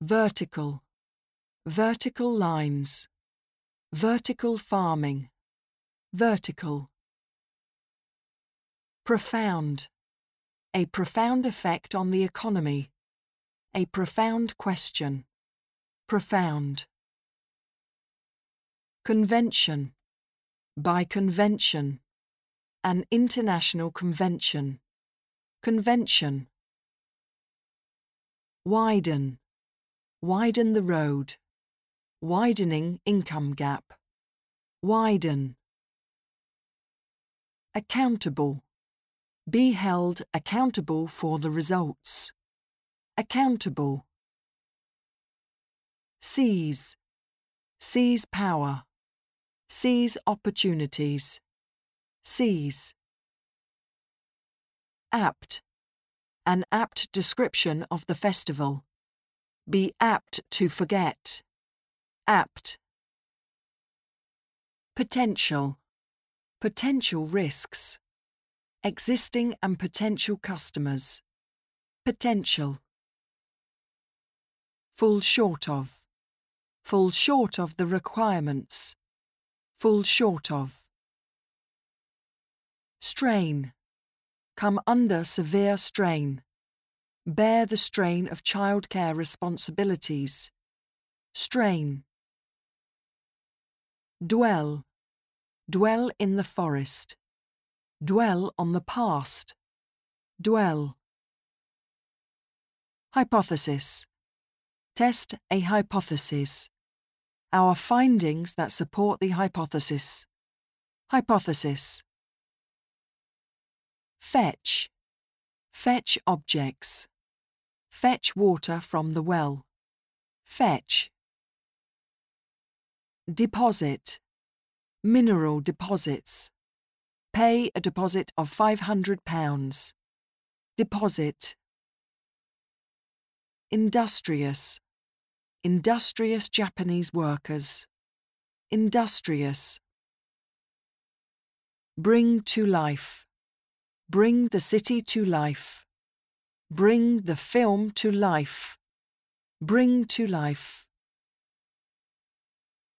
vertical, vertical lines, vertical farming, vertical. Profound, a profound effect on the economy, a profound question, profound. Convention, by convention, an international convention, convention. Widen, widen the road, widening income gap, widen. Accountable, be held accountable for the results, accountable. Seize, seize power, seize opportunities, seize. Apt, an apt description of the festival. Be apt to forget. Apt. Potential. Potential risks. Existing and potential customers. Potential. Fall short of. Fall short of the requirements. Fall short of. Strain. Come under severe strain. Bear the strain of childcare responsibilities. Strain. Dwell. Dwell in the forest. Dwell on the past. Dwell. Hypothesis. Test a hypothesis. Our findings that support the hypothesis. Hypothesis. Fetch. Fetch objects. Fetch water from the well. Fetch. Deposit. Mineral deposits. Pay a deposit of £500. Deposit. Industrious. Industrious Japanese workers. Industrious. Bring to life. Bring the city to life. Bring the film to life. Bring to life.